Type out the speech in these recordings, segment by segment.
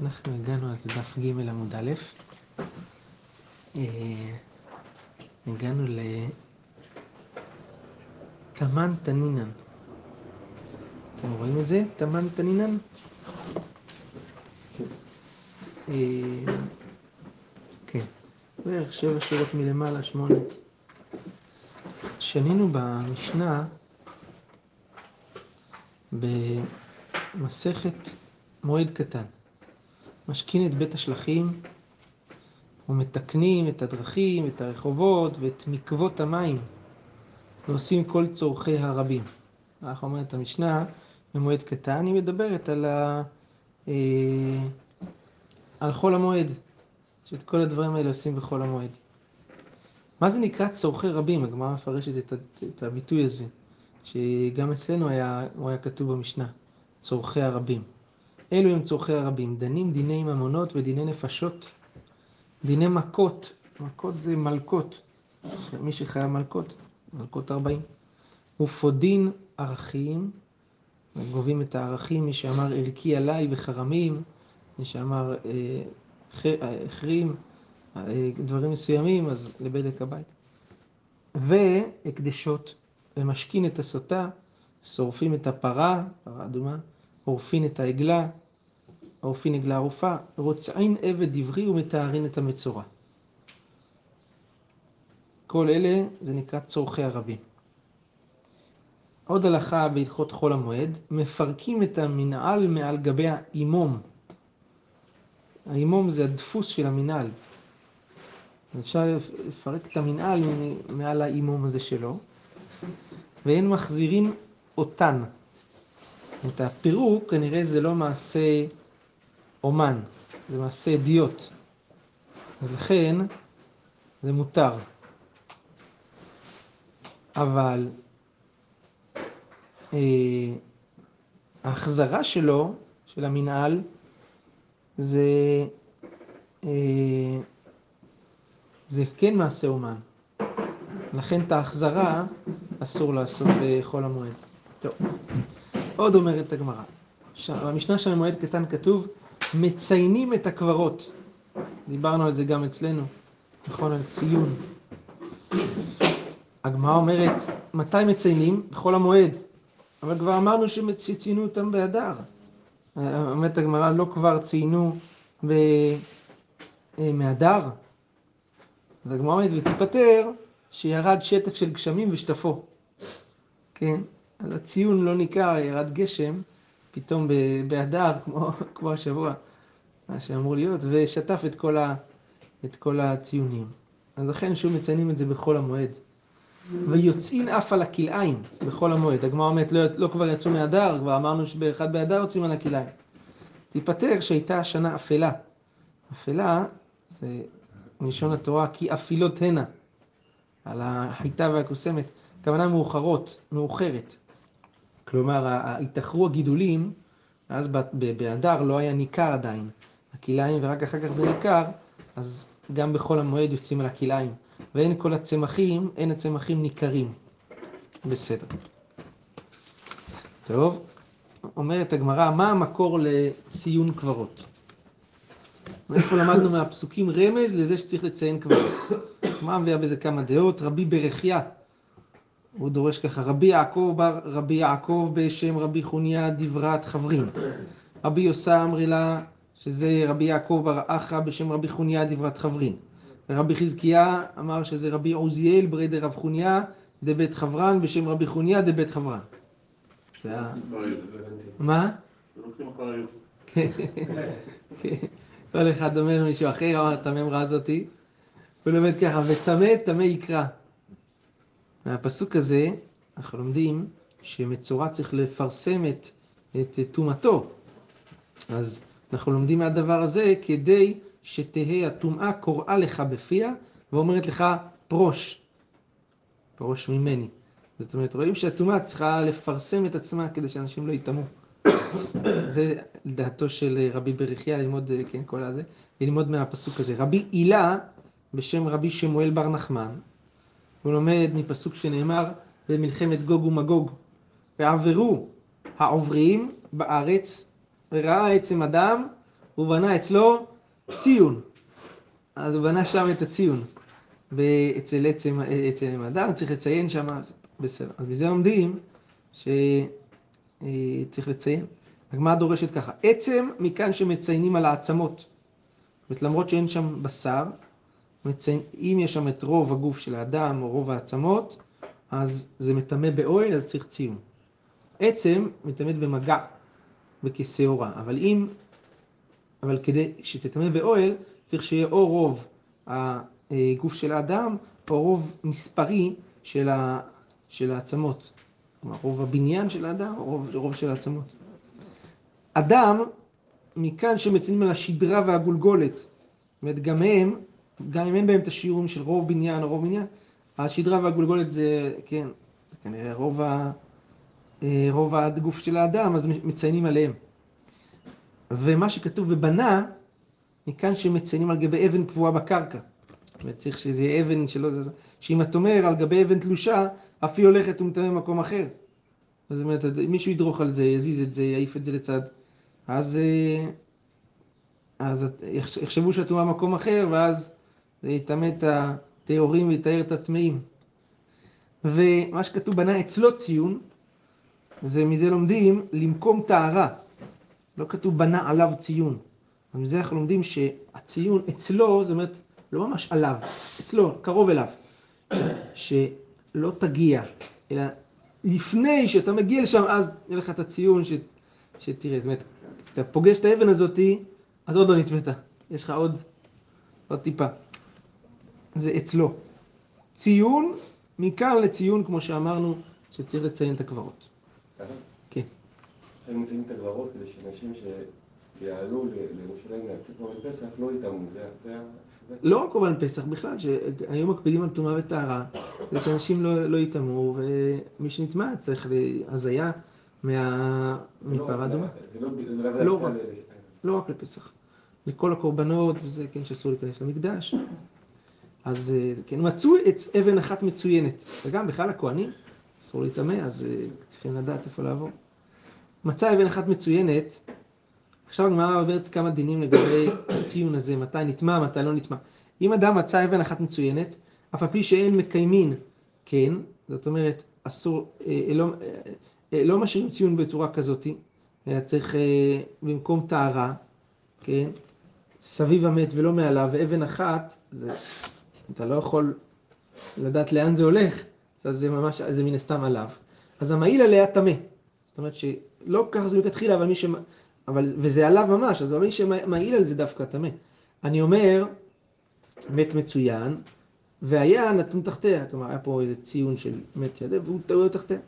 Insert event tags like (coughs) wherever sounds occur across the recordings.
אנחנו הגענו אז לדף ג' עמוד א', אה, הגענו לתמן תנינן. אתם רואים את זה? תמן תנינן? אה, כן, בערך שבע שורות מלמעלה, שמונה. שנינו במשנה במסכת מועד קטן. משכין את בית השלכים ומתקנים את הדרכים, את הרחובות ואת מקוות המים ועושים כל צורכי הרבים. כך אומרת המשנה במועד קטן, היא מדברת על, ה... אה, על חול המועד, שאת כל הדברים האלה עושים בחול המועד. מה זה נקרא צורכי רבים? הגמרא מפרשת את, את הביטוי הזה, שגם אצלנו היה, הוא היה כתוב במשנה, צורכי הרבים. אלו הם צורכי הרבים, דנים דיני ממונות ודיני נפשות, דיני מכות, מכות זה מלכות, מי שחייב מלכות, מלכות ארבעים, ופודין ערכים, גובים את הערכים, מי שאמר ערכי עליי וחרמים, מי שאמר החרים, אה, אה, דברים מסוימים, אז לבדק הבית. והקדשות, ומשכין את הסוטה, שורפים את הפרה, פרה אדומה, עורפין את העגלה, עורפין עגלה ערופה, רוצעין עבד עברי ומתארין את המצורע. כל אלה זה נקרא צורכי הרבים. עוד הלכה בהלכות חול המועד, מפרקים את המנעל מעל גבי האימום. האימום זה הדפוס של המנעל. אפשר לפרק את המנעל מעל האימום הזה שלו, ואין מחזירים אותן. את הפירוק כנראה זה לא מעשה אומן, זה מעשה אדיוט. אז לכן זה מותר. אבל אה, ההחזרה שלו, של המנהל, זה, אה, זה כן מעשה אומן. לכן את ההחזרה אסור לעשות בחול המועד. טוב, עוד אומרת הגמרא. במשנה של המועד קטן כתוב מציינים את הקברות. דיברנו על זה גם אצלנו, נכון? על ציון. הגמרא אומרת, מתי מציינים? בכל המועד. אבל כבר אמרנו שציינו אותם באדר. אומרת הגמרא, לא כבר ציינו ב... אה, מאדר? אז הגמרא אומרת, ותיפטר שירד שטף של גשמים ושטפו. כן? אז הציון לא ניכר, ירד גשם, פתאום באדר, כמו, (laughs) כמו השבוע, מה שאמור להיות, ושטף את כל, ה, את כל הציונים. אז לכן שוב מציינים את זה בחול המועד. ויוצאין אף על הכלאיים בחול המועד. הגמרא אומרת, לא, לא כבר יצאו מאדר, כבר אמרנו שבאחד באדר יוצאים על הכלאיים. תיפטר שהייתה השנה אפלה. אפלה זה מלשון התורה, כי אפילות הנה, על החיטה והקוסמת, הכוונה מאוחרות, מאוחרת. כלומר, התאחרו הגידולים, אז באדר לא היה ניכר עדיין. הכלאיים ורק אחר כך זה ניכר, אז גם בחול המועד יוצאים על הכלאיים. ואין כל הצמחים, אין הצמחים ניכרים. בסדר. טוב, אומרת הגמרא, מה המקור לציון קברות? מאיפה למדנו מהפסוקים רמז לזה שצריך לציין קברות? (coughs) מה מביאה בזה כמה דעות? רבי ברכיה הוא דורש ככה, רבי יעקב בר רבי יעקב בשם רבי חוניה דברת חברין. רבי יוסה אמרי לה שזה רבי יעקב בר אחא בשם רבי חוניה דברת חברין. ורבי חזקיה אמר שזה רבי עוזיאל ברי דרב חוניה דבית חברן בשם רבי חוניה דבית חברן. זה ה... מה? כל אחד אומר מישהו אחר אמר את הממרה הזאתי. הוא לומד ככה, וטמא טמא יקרא. מהפסוק הזה אנחנו לומדים שמצורע צריך לפרסם את טומאתו. אז אנחנו לומדים מהדבר הזה כדי שתהא הטומאה קוראה לך בפיה ואומרת לך פרוש, פרוש ממני. זאת אומרת, רואים שהטומאה צריכה לפרסם את עצמה כדי שאנשים לא יטמאו. (coughs) זה דעתו של רבי ברכיה ללמוד, כן, כל הזה, ללמוד מהפסוק הזה. רבי הילה בשם רבי שמואל בר נחמן, הוא לומד מפסוק שנאמר במלחמת גוג ומגוג, ועברו העוברים בארץ וראה עצם אדם הוא בנה אצלו ציון. אז הוא בנה שם את הציון. ואצל עצם, אצל אדם צריך לציין שם, בסדר. אז מזה לומדים שצריך לציין. הגמרא דורשת ככה, עצם מכאן שמציינים על העצמות. זאת אומרת, למרות שאין שם בשר, אם יש שם את רוב הגוף של האדם או רוב העצמות, אז זה מטמא באוהל, אז צריך ציון. עצם מטמאת במגע, וכשעורה, אבל אם, אבל כדי שתטמא באוהל, צריך שיהיה או רוב הגוף של האדם, או רוב מספרי של, ה, של העצמות. כלומר, רוב הבניין של האדם, או רוב, רוב של העצמות. אדם, מכאן שמציינים על השדרה והגולגולת, זאת אומרת, גם הם, גם אם אין בהם את השיעורים של רוב בניין או רוב בניין, השדרה והגולגולת זה, כן, זה כנראה רוב, ה, אה, רוב הגוף של האדם, אז מציינים עליהם. ומה שכתוב ובנה, מכאן שמציינים על גבי אבן קבועה בקרקע. זאת צריך שזה יהיה אבן שלא זה, שאם את אומר על גבי אבן תלושה, אף היא הולכת ומטמא במקום אחר. זאת אומרת, מישהו ידרוך על זה, יזיז את זה, יעיף את זה לצד. אז, אה, אז יחשבו שהטומאה במקום אחר, ואז זה יטמא את הטהורים ויטהר את הטמאים. ומה שכתוב בנה אצלו ציון, זה מזה לומדים למקום טהרה. לא כתוב בנה עליו ציון. ומזה אנחנו לומדים שהציון אצלו, זאת אומרת, לא ממש עליו, אצלו, קרוב אליו. (clears throat) שלא תגיע, אלא לפני שאתה מגיע לשם, אז יהיה לך את הציון ש, שתראה. זאת אומרת, כשאתה פוגש את האבן הזאתי, אז עוד לא נטמאת. יש לך עוד, עוד טיפה. זה אצלו. ציון, מכאן לציון, כמו שאמרנו, שצריך לציין את הקברות. כן. הם מציינים את הגברות כדי שאנשים שיעלו לירושלים להקריב קורבן פסח לא יטמאו, זה ה... לא רק קורבן פסח, בכלל, שהיום מקפידים על טומאה וטהרה, כדי שאנשים לא, לא יטמאו, ומי שנטמע צריך להזיה מפרה אדומה. לא לא רק לפסח. לכל הקורבנות, וזה כן שאסור להיכנס למקדש. אז כן, מצאו את אבן אחת מצוינת, וגם בכלל הכוהנים, אסור להיטמא, אז צריכים לדעת איפה לעבור. מצא אבן אחת מצוינת, עכשיו הגמרא עוברת כמה דינים לגבי הציון הזה, מתי נטמע, מתי לא נטמע. אם אדם מצא אבן אחת מצוינת, אף על פי שאין מקיימין, כן, זאת אומרת, אסור, אה, לא, אה, לא משאירים ציון בצורה כזאת, אלא צריך אה, במקום טהרה, כן, סביב המת ולא מעליו, ואבן אחת, זה, אתה לא יכול לדעת לאן זה הולך, אז זה ממש, זה מן הסתם עליו. אז המעיל עליה טמא. זאת אומרת שלא ככה זה מלכתחילה, אבל מי ש... אבל, וזה עליו ממש, אז מי שמעיל על זה דווקא טמא. אני אומר, מת מצוין, והיה נתון תחתיה, כלומר היה פה איזה ציון של מת שדה, והוא טעו תחתיה.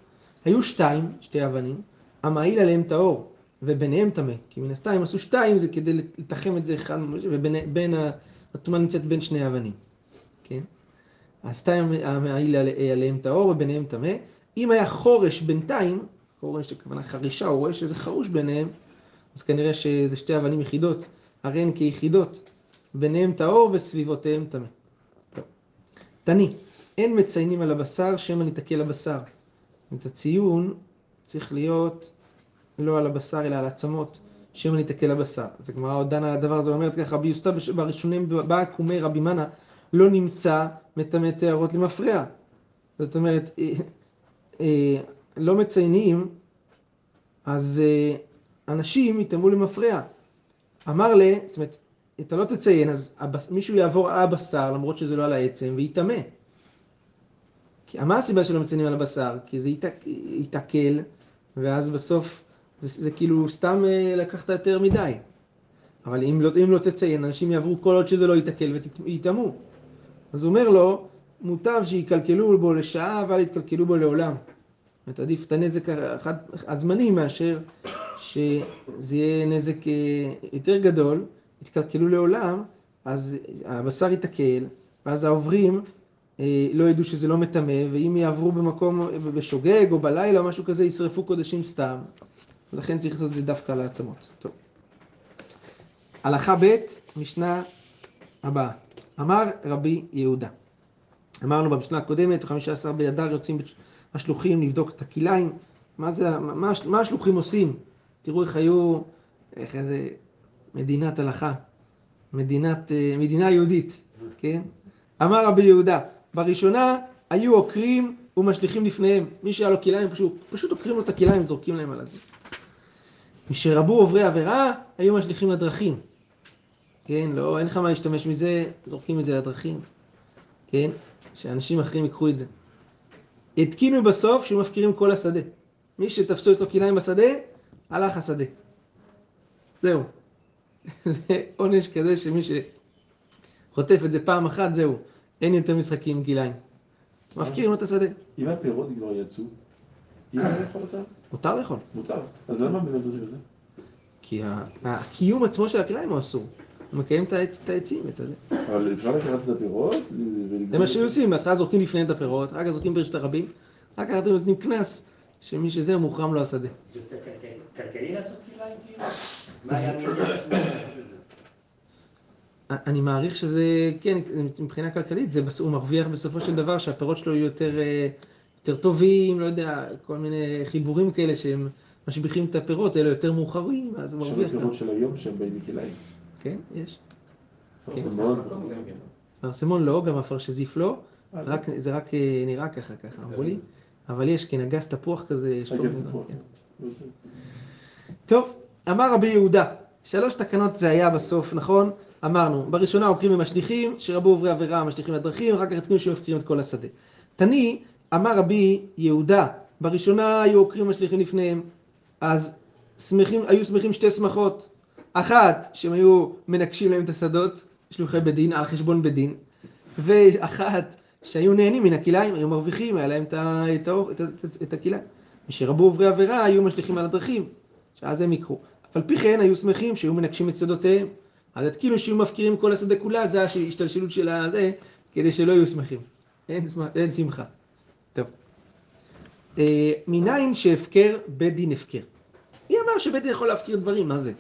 היו שתיים, שתי אבנים, המעיל עליהם טהור, וביניהם טמא. כי מן הסתם הם עשו שתיים, זה כדי לתחם את זה אחד, ובין, הטומאה נמצאת בין שני אבנים? שתיים המעיל עליהם טהור, וביניהם טמא. אם היה חורש בינתיים, חורש הכוונה חרישה, הוא רואה שזה חרוש ביניהם, אז כנראה שזה שתי אבנים יחידות, הרי הן כיחידות, ביניהם טהור וסביבותיהם טמא. תני, אין מציינים על הבשר שמא ניתקל הבשר. את הציון צריך להיות לא על הבשר אלא על העצמות, שמא ניתקל הבשר. אז הגמרא עוד דנה על הדבר הזה, אומרת ככה, רבי יוסטה בראשונים בא קומי רבי מנה, לא נמצא מטמא טהרות למפרע. זאת אומרת, אה, אה, לא מציינים, אז אה, אנשים יטמאו למפרע. אמר לה, זאת אומרת, אתה לא תציין, אז מישהו יעבור על הבשר, למרות שזה לא על העצם, ויטמא. מה הסיבה שלא מציינים על הבשר? כי זה ייתקל, ואז בסוף זה, זה כאילו סתם אה, לקחת יותר מדי. אבל אם לא, אם לא תציין, אנשים יעברו כל עוד שזה לא ייתקל ויטמאו. אז הוא אומר לו, מוטב שיקלקלו בו לשעה, אבל יתקלקלו בו לעולם. זאת אומרת, עדיף את הנזק הזמני מאשר שזה יהיה נזק אה, יותר גדול, יתקלקלו לעולם, אז הבשר ייתקל, ואז העוברים אה, לא ידעו שזה לא מטמא, ואם יעברו במקום, בשוגג או בלילה או משהו כזה, ישרפו קודשים סתם. ולכן צריך לעשות את זה דווקא על העצמות. טוב. הלכה ב', משנה הבאה. אמר רבי יהודה. אמרנו במשנה הקודמת, 15 באדר יוצאים השלוחים לבדוק את הכליים. מה, זה, מה, מה השלוחים עושים? תראו איך היו, איך איזה מדינת הלכה, מדינת, אה, מדינה יהודית, כן? אמר רבי יהודה, בראשונה היו עוקרים ומשליכים לפניהם. מי שהיה לו כליים פשוט, פשוט עוקרים לו את הכליים וזורקים להם על הזה. משרבו עוברי עבירה, היו משליכים לדרכים. כן, לא, אין לך מה להשתמש מזה, זורקים את זה לדרכים. כן, שאנשים אחרים ייקחו את זה. התקינו בסוף שמפקירים כל השדה. מי שתפסו אצלו כליים בשדה, הלך השדה. זהו. (laughs) זה עונש כזה שמי שחוטף את זה פעם אחת, זהו. אין יותר משחקים עם כליים. מפקירים לו את השדה. אם הפירות כבר יצאו, אי אפשר לאכול אותם? מותר לאכול. מותר. אז למה באמת עושים את זה? כי הקיום עצמו של הכליים הוא אסור. מקיים את העצים, את הזה. אבל אפשר לקחת את הפירות זה מה שהם עושים, בהתחלה זורקים לפניהם את הפירות, אחר כך זורקים ברשת הרבים, אחר כך אתם נותנים קנס, שמי שזה מוחרם לו השדה. זה כלכלי- לעשות כאילו? (laughs) אני מעריך שזה, כן, מבחינה כלכלית, זה, הוא מרוויח בסופו של דבר שהפירות שלו יהיו יותר, אה, יותר טובים, לא יודע, כל מיני חיבורים כאלה שהם משביחים את הפירות, אלה יותר מאוחרים, אז הוא מרוויח גם. הפירות של היום שהם באים מכליים. כן, יש. פרסמון. פרסמון לא, גם אפרשזיף לא, אה, רק, זה רק אה, נראה ככה, ככה אמרו לי, אבל יש, כן, אגס תפוח כזה, יש כל מיני. דברים, כן. טוב, אמר רבי יהודה, שלוש תקנות זה היה בסוף, נכון? אמרנו, בראשונה עוקרים ומשליכים, שרבו עוברי עבירה משליכים לדרכים, אחר כך התקינו שמפקירים את כל השדה. תני, אמר רבי יהודה, בראשונה היו עוקרים ומשליכים לפניהם, אז שמחים, היו שמחים שתי שמחות, אחת שהם היו מנקשים להם את השדות, שלוחי בית דין, על חשבון בית דין, ואחת שהיו נהנים מן הכליים, היו מרוויחים, היה להם את את את ה- את הכליים. ושרבו עוברי עבירה היו משליכים על הדרכים, שאז הם יקחו. אף על פי כן היו שמחים שהיו מנקשים את שדותיהם. אז התקינו שהיו מפקירים כל השדה כולה, זה ההשתלשלות של הזה, כדי שלא יהיו שמחים. אין, אין שמחה. טוב. אה, מניין שהפקר בית דין הפקר? מי אמר שבית דין יכול להפקיר דברים? מה זה?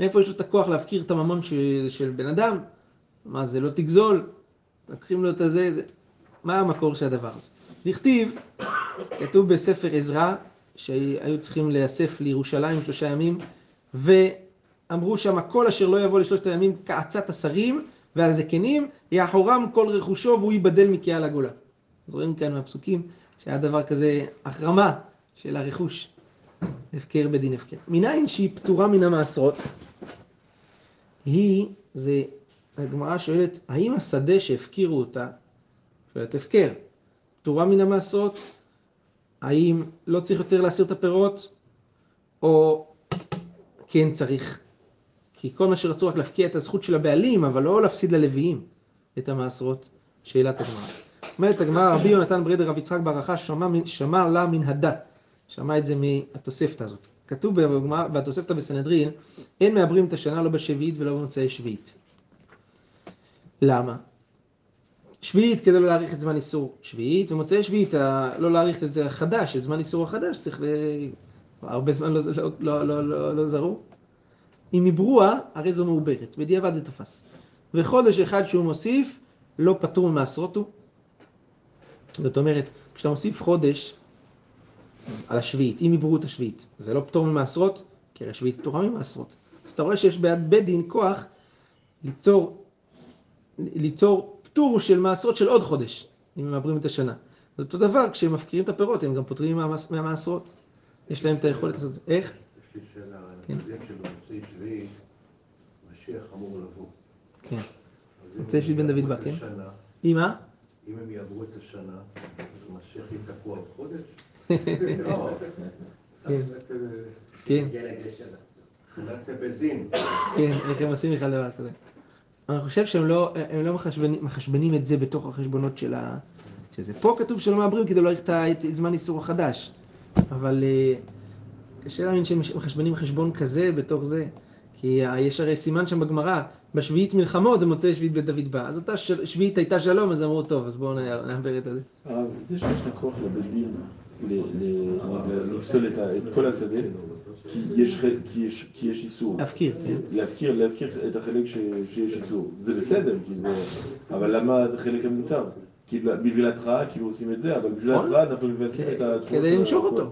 מאיפה יש לו את הכוח להפקיר את הממון של, של בן אדם? מה זה, לא תגזול? לקחים לו את הזה, זה... מה המקור של הדבר הזה? דכתיב, כתוב בספר עזרא, שהיו צריכים להיאסף לירושלים שלושה ימים, ואמרו שם, כל אשר לא יבוא לשלושת הימים כעצת השרים והזקנים, יאחורם כל רכושו והוא ייבדל מקהל הגולה. אז רואים כאן מהפסוקים שהיה דבר כזה, החרמה של הרכוש, הפקר בדין הפקר. מניין שהיא פטורה מן המעשרות, היא, זה, הגמרא שואלת, האם השדה שהפקירו אותה, שואלת הפקר, פטורה מן המעשרות, האם לא צריך יותר להסיר את הפירות, או כן צריך? כי כל מה שרצו רק להפקיע את הזכות של הבעלים, אבל לא להפסיד ללוויים את המעשרות, שאלת הגמרא. אומרת הגמרא, רבי יונתן ברדר רב יצחק ברכה שמע, שמע לה מן הדת, שמע את זה מהתוספתא הזאת. כתוב בתוספתא בסנהדרין, אין מעברים את השנה לא בשביעית ולא במוצאי שביעית. למה? שביעית כדי לא להאריך את זמן איסור שביעית, ומוצאי שביעית לא להאריך את זה החדש, את זמן איסור החדש, צריך ל... הרבה זמן לא, לא, לא, לא, לא, לא זרו. אם עיברוה, הרי זו מעוברת, בדיעבד זה תפס. וחודש אחד שהוא מוסיף, לא פטור ממעשרות הוא. זאת אומרת, כשאתה מוסיף חודש על השביעית, אם עיברו את השביעית, זה לא פטור ממעשרות, כי השביעית פטורה ממעשרות. אז אתה רואה שיש ביד בית דין כוח ליצור, ליצור פטור של מעשרות של עוד חודש, אם הם מעברים את השנה. זה אותו דבר, כשהם מפקירים את הפירות, הם גם פוטרים מהמס- מהמעשרות. יש להם את היכולת הזאת. איך? יש לי שאלה, כן. שבמוצאי שביעי משיח אמור לבוא. כן. אם מוצאי הם שביעי בן דוד בא, את כן? עם מה? אם הם יעברו את השנה, אז משיח ייתקעו עוד חודש? כן. אה, כן. כן, איך הם עושים בכלל דבר כזה. אני חושב שהם לא, לא מחשבנים, מחשבנים את זה בתוך החשבונות של ה... שזה פה כתוב שלא מעברים כדי לא להאריך את זמן איסור החדש. אבל אה, קשה להאמין שהם מחשבנים חשבון כזה בתוך זה. כי יש הרי סימן שם בגמרא, בשביעית מלחמות ומוצאי שביעית בית דוד בא. אז אותה שביעית הייתה שלום, אז אמרו, טוב, אז בואו נעבר את זה. הרב, זה שיש לך כוח לבית דין ל- ל- לפסול את את כל השדה, כי יש כי יש- כי יש איסור. להפקיר, כן. להפקיר, להפקיר את החלק ש- שיש איסור. זה בסדר, כי זה... אבל למה זה חלק המותר? כי בשביל התראה כאילו עושים את זה, אבל בשביל נכון. התראה אנחנו מבזים את התרומות כדי ה- אותו.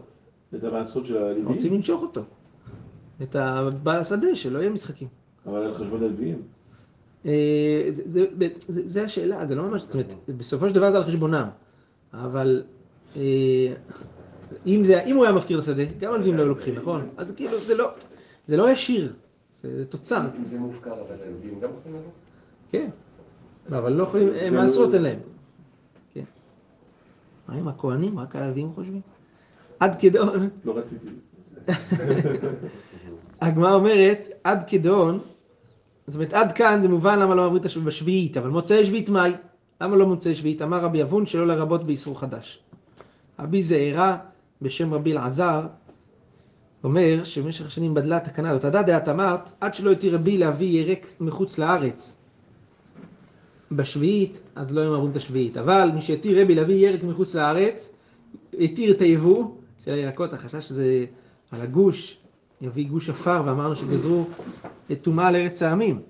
את המעשרות של הלווים. רוצים לנשוך אותו. את בעל השדה, שלא יהיה משחקים. אבל על חשבון הלוויים. אה, זה, השאלה, זה לא ממש, זאת אומרת, בסופו של דבר זה על חשבונם, אבל אה, אם, זה, אם הוא היה מפקיר את השדה, גם הלווים לא היו לוקחים, נכון? אז כאילו, זה לא, זה לא ישיר, זה תוצר, אם זה מופקר, אבל הלווים גם יכולים לבוא? כן. אבל לא יכולים, אה, מעשרות אין להם. כן. מה עם הכוהנים? רק הלווים חושבים? עד כדאון, לא רציתי. (laughs) הגמרא אומרת, עד כדאון, זאת אומרת, עד כאן זה מובן למה לא את השביעית בשביעית, אבל מוצאי שביעית מאי? למה לא מוצאי שביעית? אמר רבי אבון שלא לרבות באיסור חדש. רבי זעירה, בשם רבי אלעזר, אומר שבמשך השנים בדלה התקנה הזאת. הדא דעת אמרת, עד שלא התיר רבי להביא ירק מחוץ לארץ בשביעית, אז לא היו מעברים את השביעית. אבל מי שהתיר רבי להביא ירק מחוץ לארץ, התיר את היבוא של הירקות, החשש שזה על הגוש, יביא גוש עפר, ואמרנו שגזרו טומאה לארץ העמים.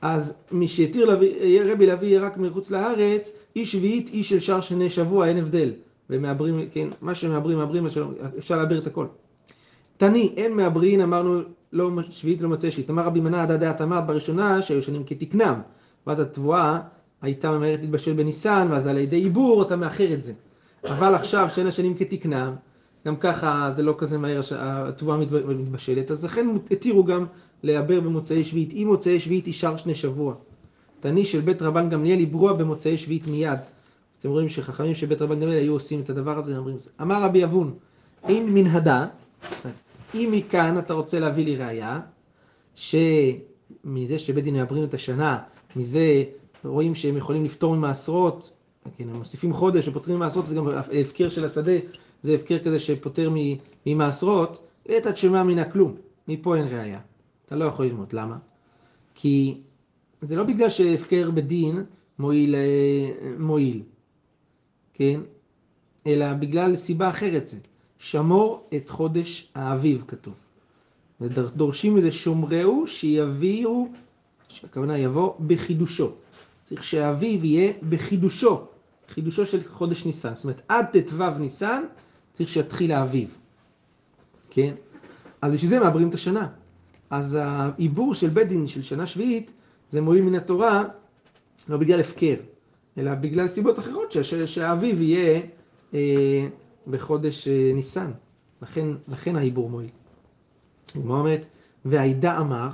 אז מי שהתיר רבי להביא ירק מחוץ לארץ, איש שביעית, איש של שער שני שבוע, אין הבדל. ומעברים, כן, מה שמעברים, מעברים, אפשר להעביר את הכל. תני, אין מעברין, אמרנו, לא שביעית, לא מוצא שביעית. אמר רבי מנע עדה דעת אמר בראשונה, שהיו שנים כתקנם. ואז התבואה הייתה ממהרת להתבשל בניסן, ואז על ידי עיבור אתה מאחר את זה. אבל עכשיו, שאין השנים כתקנם, גם ככה זה לא כזה מהר התבואה מתבשלת, אז לכן התירו גם לעבר במוצאי שביעית. אם מוצאי שביעית יישר שני שבוע. תני של בית רבן גמליאל יברוע במוצאי שביעית מיד. אז אתם רואים שחכמים של בית רבן גמליאל היו עושים את הדבר הזה, אומרים, אמר רבי אבון, אין מנהדה, אם מכאן אתה רוצה להביא לי ראייה, שמזה שבית דין מעברים את השנה, מזה רואים שהם יכולים לפתור ממעשרות, כן, הם מוסיפים חודש ופותרים ממעשרות, זה גם הפקר של השדה, זה הפקר כזה שפוטר ממעשרות, לעת שמע מן הכלום, מפה אין ראייה. אתה לא יכול ללמוד, למה? כי זה לא בגלל שהפקר בדין מועיל, אה, מועיל, כן? אלא בגלל סיבה אחרת זה. שמור את חודש האביב כתוב. ודורשים מזה שומרהו שיביאו, שהכוונה יבוא בחידושו. צריך שהאביב יהיה בחידושו, חידושו של חודש ניסן. זאת אומרת, עד ט"ו ניסן צריך שיתחיל האביב. כן? אז בשביל זה מעברים את השנה. אז העיבור של בית דין של שנה שביעית זה מועיל מן התורה לא בגלל הפקר, אלא בגלל סיבות אחרות שהאביב יהיה אה, בחודש אה, ניסן. לכן, לכן העיבור מועיל. הגמרא אומרת, והעידה אמר,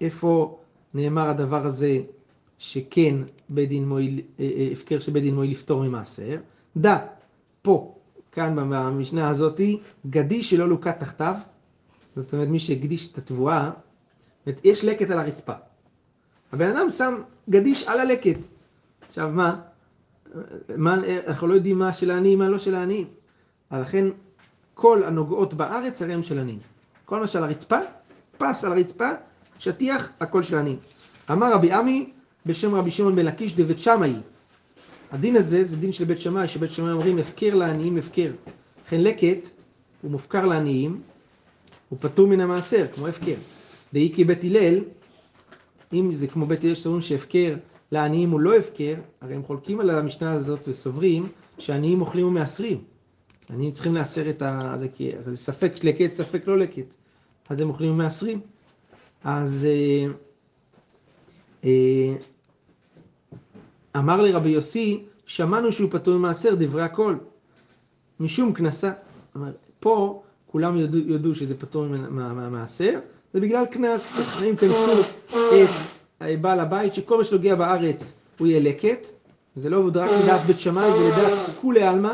איפה נאמר הדבר הזה שכן בית דין מועיל, אה, הפקר שבית דין מועיל לפטור ממעשר? דע, פה, כאן במשנה הזאתי, גדי שלא לוקט תחתיו, זאת אומרת מי שהקדיש את התבואה, יש לקט על הרצפה. הבן אדם שם גדיש על הלקט. עכשיו מה? מה, אנחנו לא יודעים מה של העניים, מה לא של העניים. לכן כל הנוגעות בארץ הרי הם של עניים. כל מה שעל הרצפה, פס על הרצפה, שטיח, הכל של עניים. אמר רבי עמי בשם רבי שמעון בן לקיש דבית שמאי. הדין הזה זה דין של בית שמאי, שבית שמאי אומרים הפקר לעניים הפקר. לכן לקט הוא מופקר לעניים, הוא פטור מן המעשר, כמו הפקר. דאי כי בית הלל, אם זה כמו בית הלל שסוברים שהפקר לעניים הוא לא הפקר, הרי הם חולקים על המשנה הזאת וסוברים שעניים אוכלים ומעשרים. עניים צריכים לעשר את ה... זה כי זה ספק לקט, ספק לא לקט. אז הם אוכלים ומעשרים. אז אה, אה, אמר לרבי יוסי, שמענו שהוא פטור ממעשר, דברי הכל. משום כנסה. פה כולם יודו, יודו שזה פטור מהמעשר, זה בגלל קנס, אם כנסו את בעל הבית, שכל מה שנוגע בארץ הוא יהיה לקט, זה לא רק לדעת בית שמאי, זה לדעת כולי עלמא,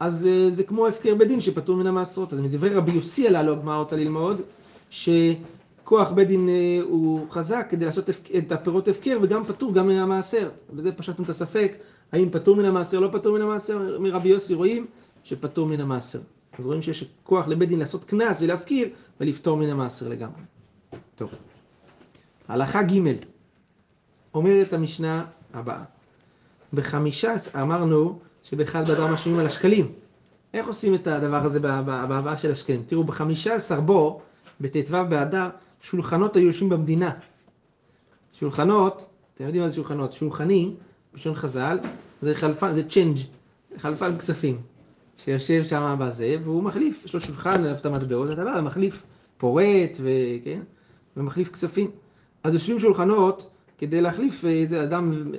אז אה, זה כמו הפקר בדין שפטור מן המעשרות. אז מדברי רבי יוסי הללו, הגמרא רוצה ללמוד, שכוח בית דין אה, הוא חזק כדי לעשות את הפירות הפקר וגם פטור גם מן המעשר. וזה פשטנו את הספק, האם פטור מן המעשר, לא פטור מן המעשר, מרבי יוסי רואים שפטור מן המעשר. אז רואים שיש כוח לבית דין לעשות קנס ולהפקיר ולפטור מן המעשר לגמרי. טוב. הלכה ג' אומרת המשנה הבאה. בחמישה, אמרנו שבאחד באדר משלמים על השקלים. איך עושים את הדבר הזה בהבאה של השקלים? תראו, בחמישה עשר בו, בט"ו באדר, שולחנות היו יושבים במדינה. שולחנות, אתם יודעים מה זה שולחנות? שולחני, בלשון חז"ל, זה חלפן, זה צ'יינג', חלפן כספים. שיושב שם בזה, והוא מחליף, יש לו שולחן, עליו את המטבעות, אתה בא ומחליף פורט, וכן, ומחליף כספים. אז יושבים שולחנות כדי להחליף אה, איזה אדם,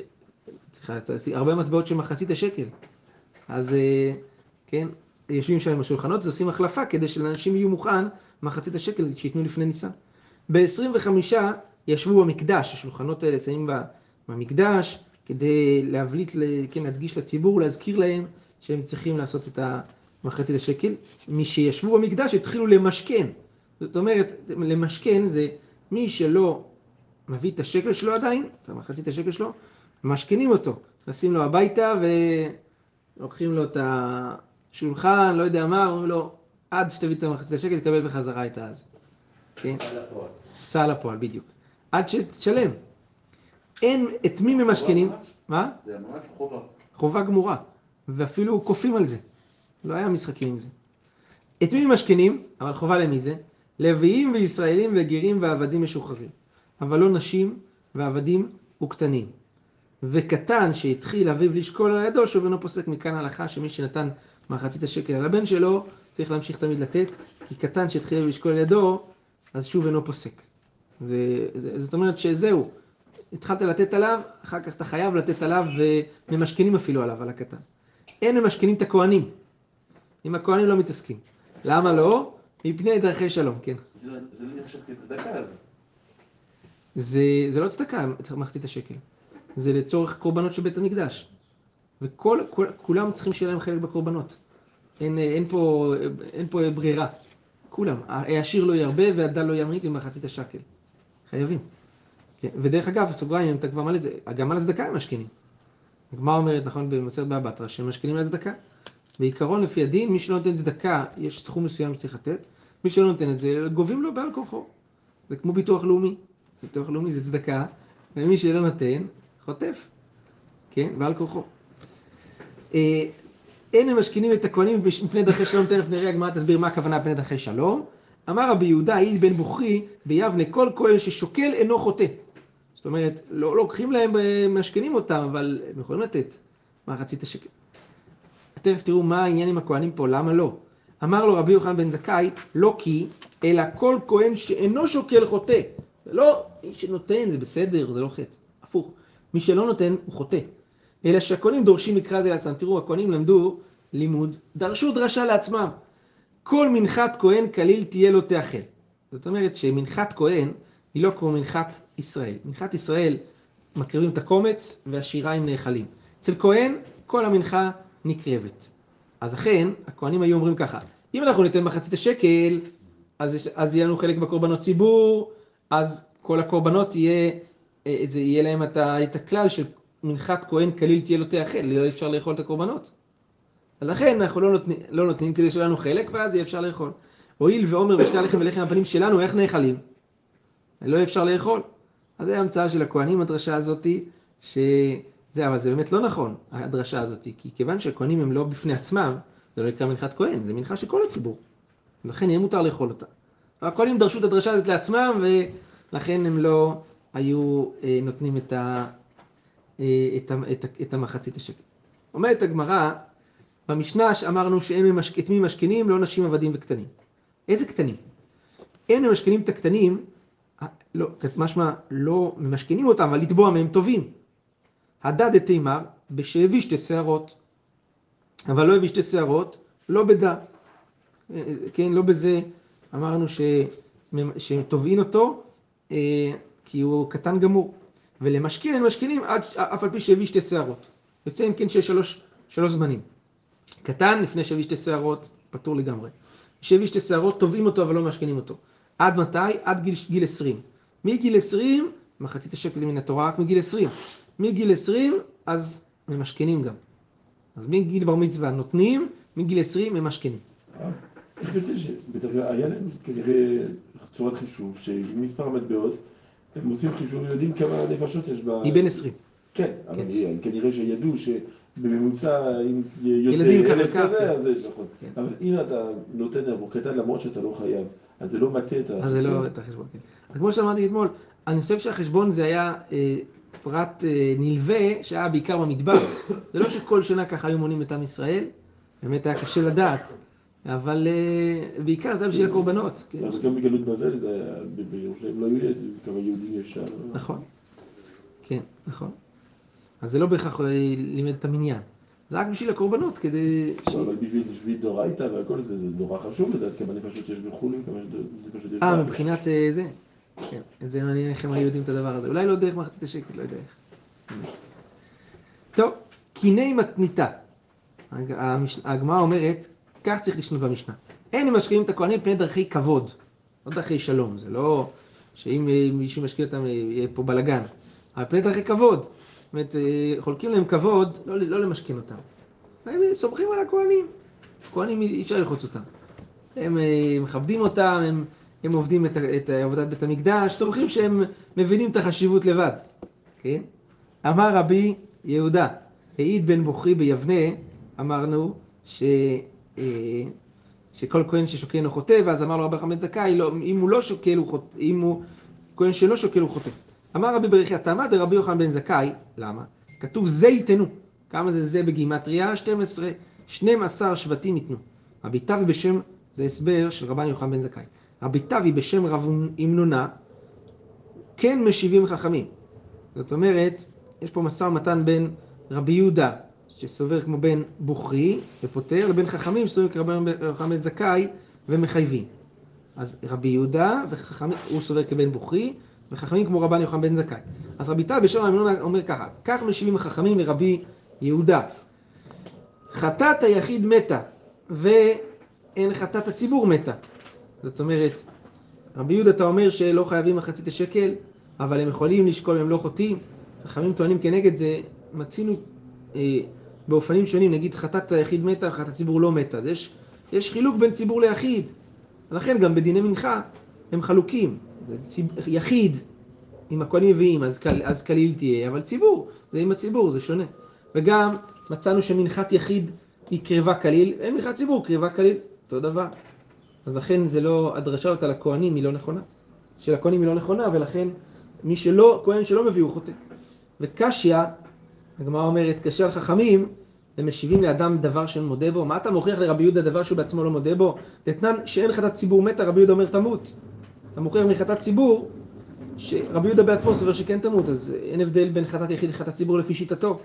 סליחה, אתה- הרבה מטבעות של מחצית השקל. אז אה, כן, יושבים שם עם השולחנות ועושים החלפה כדי שלאנשים יהיו מוכן מחצית השקל שייתנו לפני ניסן. ב-25 ישבו במקדש, השולחנות האלה שמים במקדש כדי להבליט, כן, להדגיש לציבור, להזכיר להם שהם צריכים לעשות את המחצית השקל. מי שישבו במקדש התחילו למשכן. זאת אומרת, למשכן זה מי שלא מביא את השקל שלו עדיין, את המחצית השקל שלו, משכנים אותו, נכנסים לו הביתה ולוקחים לו את השולחן, לא יודע מה, אומרים לו, עד שתביא את המחצית השקל תקבל בחזרה את הזה. כן? הוצאה לפועל, בדיוק. עד שתשלם. אין את מי ממשכנים, מה? זה ממש חובה. חובה גמורה, ואפילו כופים על זה. לא היה משחקים עם זה. את מי ממשכנים? אבל חובה למי זה? לוויים וישראלים וגרים ועבדים משוחררים. אבל לא נשים ועבדים וקטנים. וקטן שהתחיל אביו לשקול על ידו, שוב אינו פוסק מכאן הלכה שמי שנתן מחצית השקל על הבן שלו, צריך להמשיך תמיד לתת, כי קטן שהתחיל אביו לשקול על ידו, אז שוב אינו פוסק. זה, זה, זאת אומרת שזהו, התחלת לתת עליו, אחר כך אתה חייב לתת עליו, וממשכנים אפילו עליו, על הקטן. אין ממשכנים את הכוהנים. עם הכוהנים לא מתעסקים. למה לא? מפני דרכי שלום, כן. זה לא נחשב כצדקה אז. זה, זה לא צדקה, מחצית השקל. זה לצורך קורבנות של בית המקדש. וכל, כל, כולם צריכים שיהיה להם חלק בקורבנות. אין, אין, פה, אין פה ברירה. כולם. העשיר לא ירבה והדל לא ימעיט ממחצית השקל. חייבים. כן. ודרך אגב, סוגריים, אם אתה כבר מעלה את זה, גם על הצדקה הם משכנים. הגמרא אומרת, נכון, במסכת בבא בתרא, שהם משכנים על הצדקה. בעיקרון, לפי הדין, מי שלא נותן צדקה, יש סכום מסוים שצריך לתת. מי שלא נותן את זה, גובים לו בעל כורחו. זה כמו ביטוח לאומי. ביטוח לאומי זה צדקה, ומי שלא נותן, חוטף. כן? בעל כורחו. אה, אין הם משכינים את הכהנים מפני דרכי שלום, תכף נראה הגמרא תסביר מה הכוונה מפני דרכי שלום. אמר רבי יהודה, העיד בן בוכרי ביבנה, כל כהן ששוקל אינו חוטא. זאת אומרת, לא לוקחים להם, אה, משכנים אותם, אבל הם יכולים לתת מחצית השקל. תכף תראו מה העניין עם הכהנים פה, למה לא. אמר לו רבי יוחנן בן זכאי, לא כי, אלא כל כהן שאינו שוקל חוטא. זה לא, מי שנותן זה בסדר, זה לא חטא. הפוך. מי שלא נותן הוא חוטא. אלא שהכהנים דורשים מקרא זה לעצמם. תראו, הכהנים למדו לימוד, דרשו דרשה לעצמם. כל מנחת כהן כליל תהיה לו תאכל. זאת אומרת שמנחת כהן היא לא כמו מנחת ישראל. מנחת ישראל מקריבים את הקומץ והשיריים נאכלים. אצל כהן כל המנחה נקרבת. אז לכן הכהנים היו אומרים ככה, אם אנחנו ניתן מחצית השקל, אז, אז יהיה לנו חלק בקורבנות ציבור, אז כל הקורבנות יהיה, אה, זה יהיה להם את, את הכלל של מנחת כהן כליל תהיה לו תאכל, לא אפשר לאכול את הקורבנות. לכן אנחנו לא נותנים, לא נותנים כדי שיהיה לנו חלק, ואז יהיה אפשר לאכול. הואיל ועומר ושתי הלחם ולחם הפנים שלנו, איך נאכלים? לא אפשר לאכול. אז זה המצאה של הכהנים, הדרשה הזאתי, שזה, אבל זה באמת לא נכון, הדרשה הזאתי, כי כיוון שהכהנים הם לא בפני עצמם, זה לא נקרא מנחת כהן, זה מנחה של כל הציבור. ולכן יהיה מותר לאכול אותה. הכהנים דרשו את הדרשה הזאת לעצמם, ולכן הם לא היו אה, נותנים את, ה, אה, את, ה, את, ה, את המחצית השקל. אומרת הגמרא, במשנה אמרנו ממש- את מי משכנים, לא נשים עבדים וקטנים. איזה קטנים? הם ממשכנים את הקטנים, לא, משמע לא ממשכנים אותם, אבל לתבוע מהם טובים. הדד את תימר, בשהביא שתי שערות. אבל לא הביא שתי שערות, לא בדה. אה, כן, לא בזה אמרנו ש... שתובעין אותו, אה, כי הוא קטן גמור. ולמשכן משכנים עד, אף על פי שהביא שתי שערות. יוצא אם כן שיש שלוש, שלוש זמנים. קטן לפני שהביא שתי שערות, פטור לגמרי. שהביא שתי שערות, תובעים אותו אבל לא משכנים אותו. עד מתי? עד גיל, גיל 20. מגיל 20, מחצית השקל מן התורה רק מגיל 20. מגיל 20, אז ממשכנים גם. אז מגיל בר מצווה נותנים, מגיל 20 הם איך יוצא שבדרגה, היה להם כנראה צורת חישוב, שעם מספר המטבעות, הם עושים חישוב ויודעים כמה נפשות יש ב... היא בן 20. כן, אבל כן. כנראה שידעו שבממוצע, אם יוצא ילד כזה. אז זה נכון. כן. אבל אם אתה נותן עבור קטן למרות שאתה לא חייב, אז זה לא מטה את ה... אז זה לא את החשבון, כן. אז כמו שאמרתי אתמול, אני חושב שהחשבון זה היה אה, פרט אה, נלווה שהיה בעיקר במדבר. (coughs) זה לא שכל שנה ככה היו מונים את עם ישראל, באמת היה קשה לדעת. אבל אה, בעיקר זה היה בשביל הקורבנות. כן. אבל גם בגלות בבל זה היה, בירושלים לא היו כמה יהודים יש שם. נכון. כן, נכון. אז זה לא בהכרח אה, לימד את המניין. זה רק בשביל הקורבנות, כדי... אבל בשביל דאורייתא והכל זה, זה נורא חשוב לדעת כמה נפשות יש בחולין, כמה נפשות יש אה. מבחינת אה, זה. כן, את זה מעניין איך הם היו יודעים את הדבר הזה. אולי לא דרך מחצית השקל, לא יודע איך. טוב, קיני מתניתה. הגמרא אומרת, כך צריך לשנות במשנה. אין משקיעים את הכהנים פני דרכי כבוד, לא דרכי שלום. זה לא שאם מישהו משקיע אותם יהיה פה בלאגן. אבל פני דרכי כבוד. זאת אומרת, אה, חולקים להם כבוד, לא, לא למשכן אותם. הם סומכים על הכהנים. כהנים אי אפשר ללחוץ אותם. הם אה, מכבדים אותם, הם, הם עובדים את, את עבודת בית המקדש, סומכים שהם מבינים את החשיבות לבד, כן? אמר רבי יהודה, העיד בן בוכרי ביבנה, אמרנו, ש, שכל כהן ששוקל אינו חוטא, ואז אמר לו רבי חמד זכאי, לא, אם הוא לא שוקל הוא חוטא, אם הוא כהן שלא שוקל הוא חוטא. אמר רבי ברכיה תמא דרבי יוחנן בן זכאי, למה? כתוב זה ייתנו. כמה זה זה בגימטריה? 12, 12 שבטים ייתנו. רבי תבי בשם, זה הסבר של רבן יוחנן בן זכאי. רבי תבי בשם רב אמנונה, כן משיבים חכמים. זאת אומרת, יש פה משא ומתן בין רבי יהודה, שסובר כמו בן בוכרי ופוטר, לבין חכמים שסוברים כרבי יוחנן בן זכאי ומחייבים. אז רבי יהודה, וחכמים, הוא סובר כבן בוכרי, וחכמים כמו רבן יוחנן בן זכאי. אז רבי תבי בשם אמנונה אומר ככה, כך משיבים החכמים לרבי יהודה. חטאת היחיד מתה, ואין חטאת הציבור מתה. זאת אומרת, רבי יהודה אתה אומר שלא חייבים מחצית השקל, אבל הם יכולים לשקול הם לא חוטאים. חכמים טוענים כנגד זה, מצינו אה, באופנים שונים, נגיד חטאת היחיד מתה, חטאת הציבור לא מתה. אז יש, יש חילוק בין ציבור ליחיד. לכן גם בדיני מנחה הם חלוקים. ציב, יחיד, אם הכהנים מביאים, אז, קל, אז כליל תהיה, אבל ציבור, זה עם הציבור, זה שונה. וגם מצאנו שמנחת יחיד היא קרבה כליל, אין מנחת ציבור, קרבה כליל, אותו דבר. אז לכן זה לא, הדרשה אותה לכהנים היא לא נכונה. של הכהנים היא לא נכונה, ולכן מי שלא, כהן שלא מביא הוא חוטא. וקשיא, הגמרא אומרת, על חכמים, הם משיבים לאדם דבר שאין מודה בו. מה אתה מוכיח לרבי יהודה דבר שהוא בעצמו לא מודה בו? תתנן שאין חטאת ציבור מתה, רבי יהודה אומר תמות. אתה מוכיח מחטאת ציבור, שרבי יהודה בעצמו סובר שכן תמות, אז אין הבדל בין חטאת יחיד לחטאת ציבור לפי שיטתו.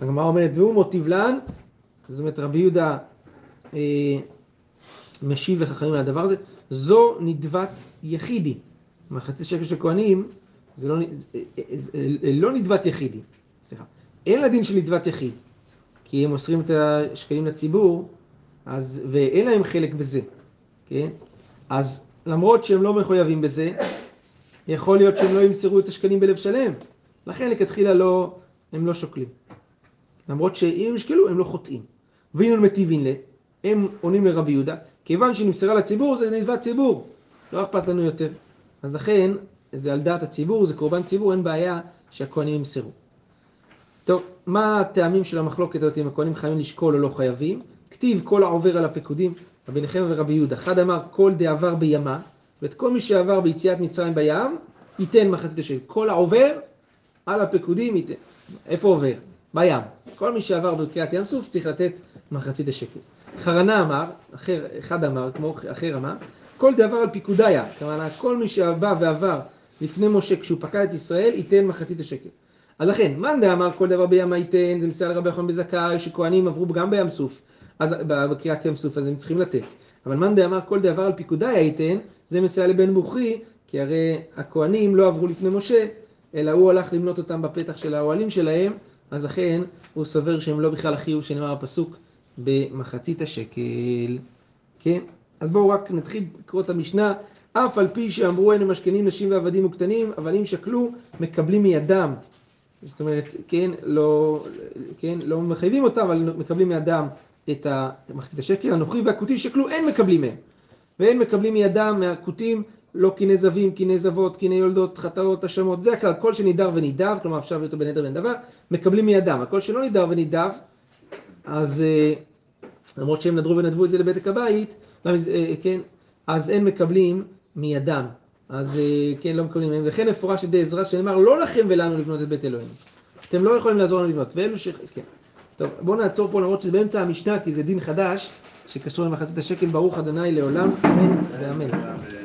הגמרא אומרת, והוא מוטיב לן, זאת אומרת רבי יהודה אה, משיב לחכמים על הדבר הזה, זו נדבת יחידי. מחצית שקל של כהנים, זה לא, זה- זה- לא נדבת יחידי, סליחה. אין לדין של נדבת יחיד, כי הם מוסרים את השקלים לציבור, אז, ואין להם חלק בזה, כן? אז למרות שהם לא מחויבים בזה, יכול להיות שהם לא ימסרו את השקלים בלב שלם. לכן לכתחילה לא, הם לא שוקלים. למרות שאם הם ישקלו, הם לא חוטאים. ואינון מטיבין לה, הם עונים לרבי יהודה, כיוון שנמסרה לציבור זה נדבת ציבור, לא אכפת לנו יותר. אז לכן, זה על דעת הציבור, זה קורבן ציבור, אין בעיה שהכהנים ימסרו. טוב, מה הטעמים של המחלוקת הזאת אם הכהנים חייבים לשקול או לא חייבים? כתיב כל העובר על הפקודים, רבי נחמיה ורבי יהודה. אחד אמר כל דעבר בימה, ואת כל מי שעבר ביציאת מצרים בים, ייתן מחצית השקל. כל העובר על הפקודים ייתן. איפה עובר? בים. כל מי שעבר בקריאת ים סוף צריך לתת מחצית השקל. חרנה אמר, אחר, אחד אמר, כמו אחר אמר, כל דבר על פיקודיה, כלומר כל מי שבא ועבר לפני משה כשהוא פקד את ישראל ייתן מחצית השקל. אז לכן, מאן דאמר כל דבר בים ייתן, זה מסייע לרבי יוחנן בזכאי, שכהנים עברו גם בים סוף, אז בקריאת ים סוף, אז הם צריכים לתת. אבל מאן דאמר כל דבר על פיקודיה ייתן, זה מסייע לבן בוכרי, כי הרי הכהנים לא עברו לפני משה, אלא הוא הלך למנות אותם בפתח של האוהלים שלהם, אז לכן הוא סובר שהם לא בכלל החיוב שנאמר בפסוק במחצית השקל. כן? אז בואו רק נתחיל לקרוא את המשנה. אף על פי שאמרו אין הם משכנים נשים ועבדים וקטנים, אבל אם שקלו, מקבלים מידם. זאת אומרת, כן, לא, כן, לא מחייבים אותם, אבל מקבלים מידם את מחצית השקל. הנוכרי והכותי שקלו, אין מקבלים מהם. ואין מקבלים מידם, מהכותים, לא קיני זבים, קיני זבות, קיני יולדות, חטאות, אשמות, זה הכלל, כל שנידר ונידב, כלומר אפשר להביא אותו בנדר ונדבה, מקבלים מידם. הכל שלא נידר ונידב, אז אה, למרות שהם נדרו ונדבו את זה לבדק הבית, אה, כן, אז אין מקבלים מידם. אז אה, כן, לא מקבלים מהם. וכן מפורש על ידי עזרא שנאמר, לא לכם ולנו לבנות את בית אלוהים. אתם לא יכולים לעזור לנו לבנות. ואלו ש... כן. טוב, בואו נעצור פה למרות שזה באמצע המשנה, כי זה דין חדש, שקשור למחצית השקל ברוך אדוני לעולם, אמן ואמן.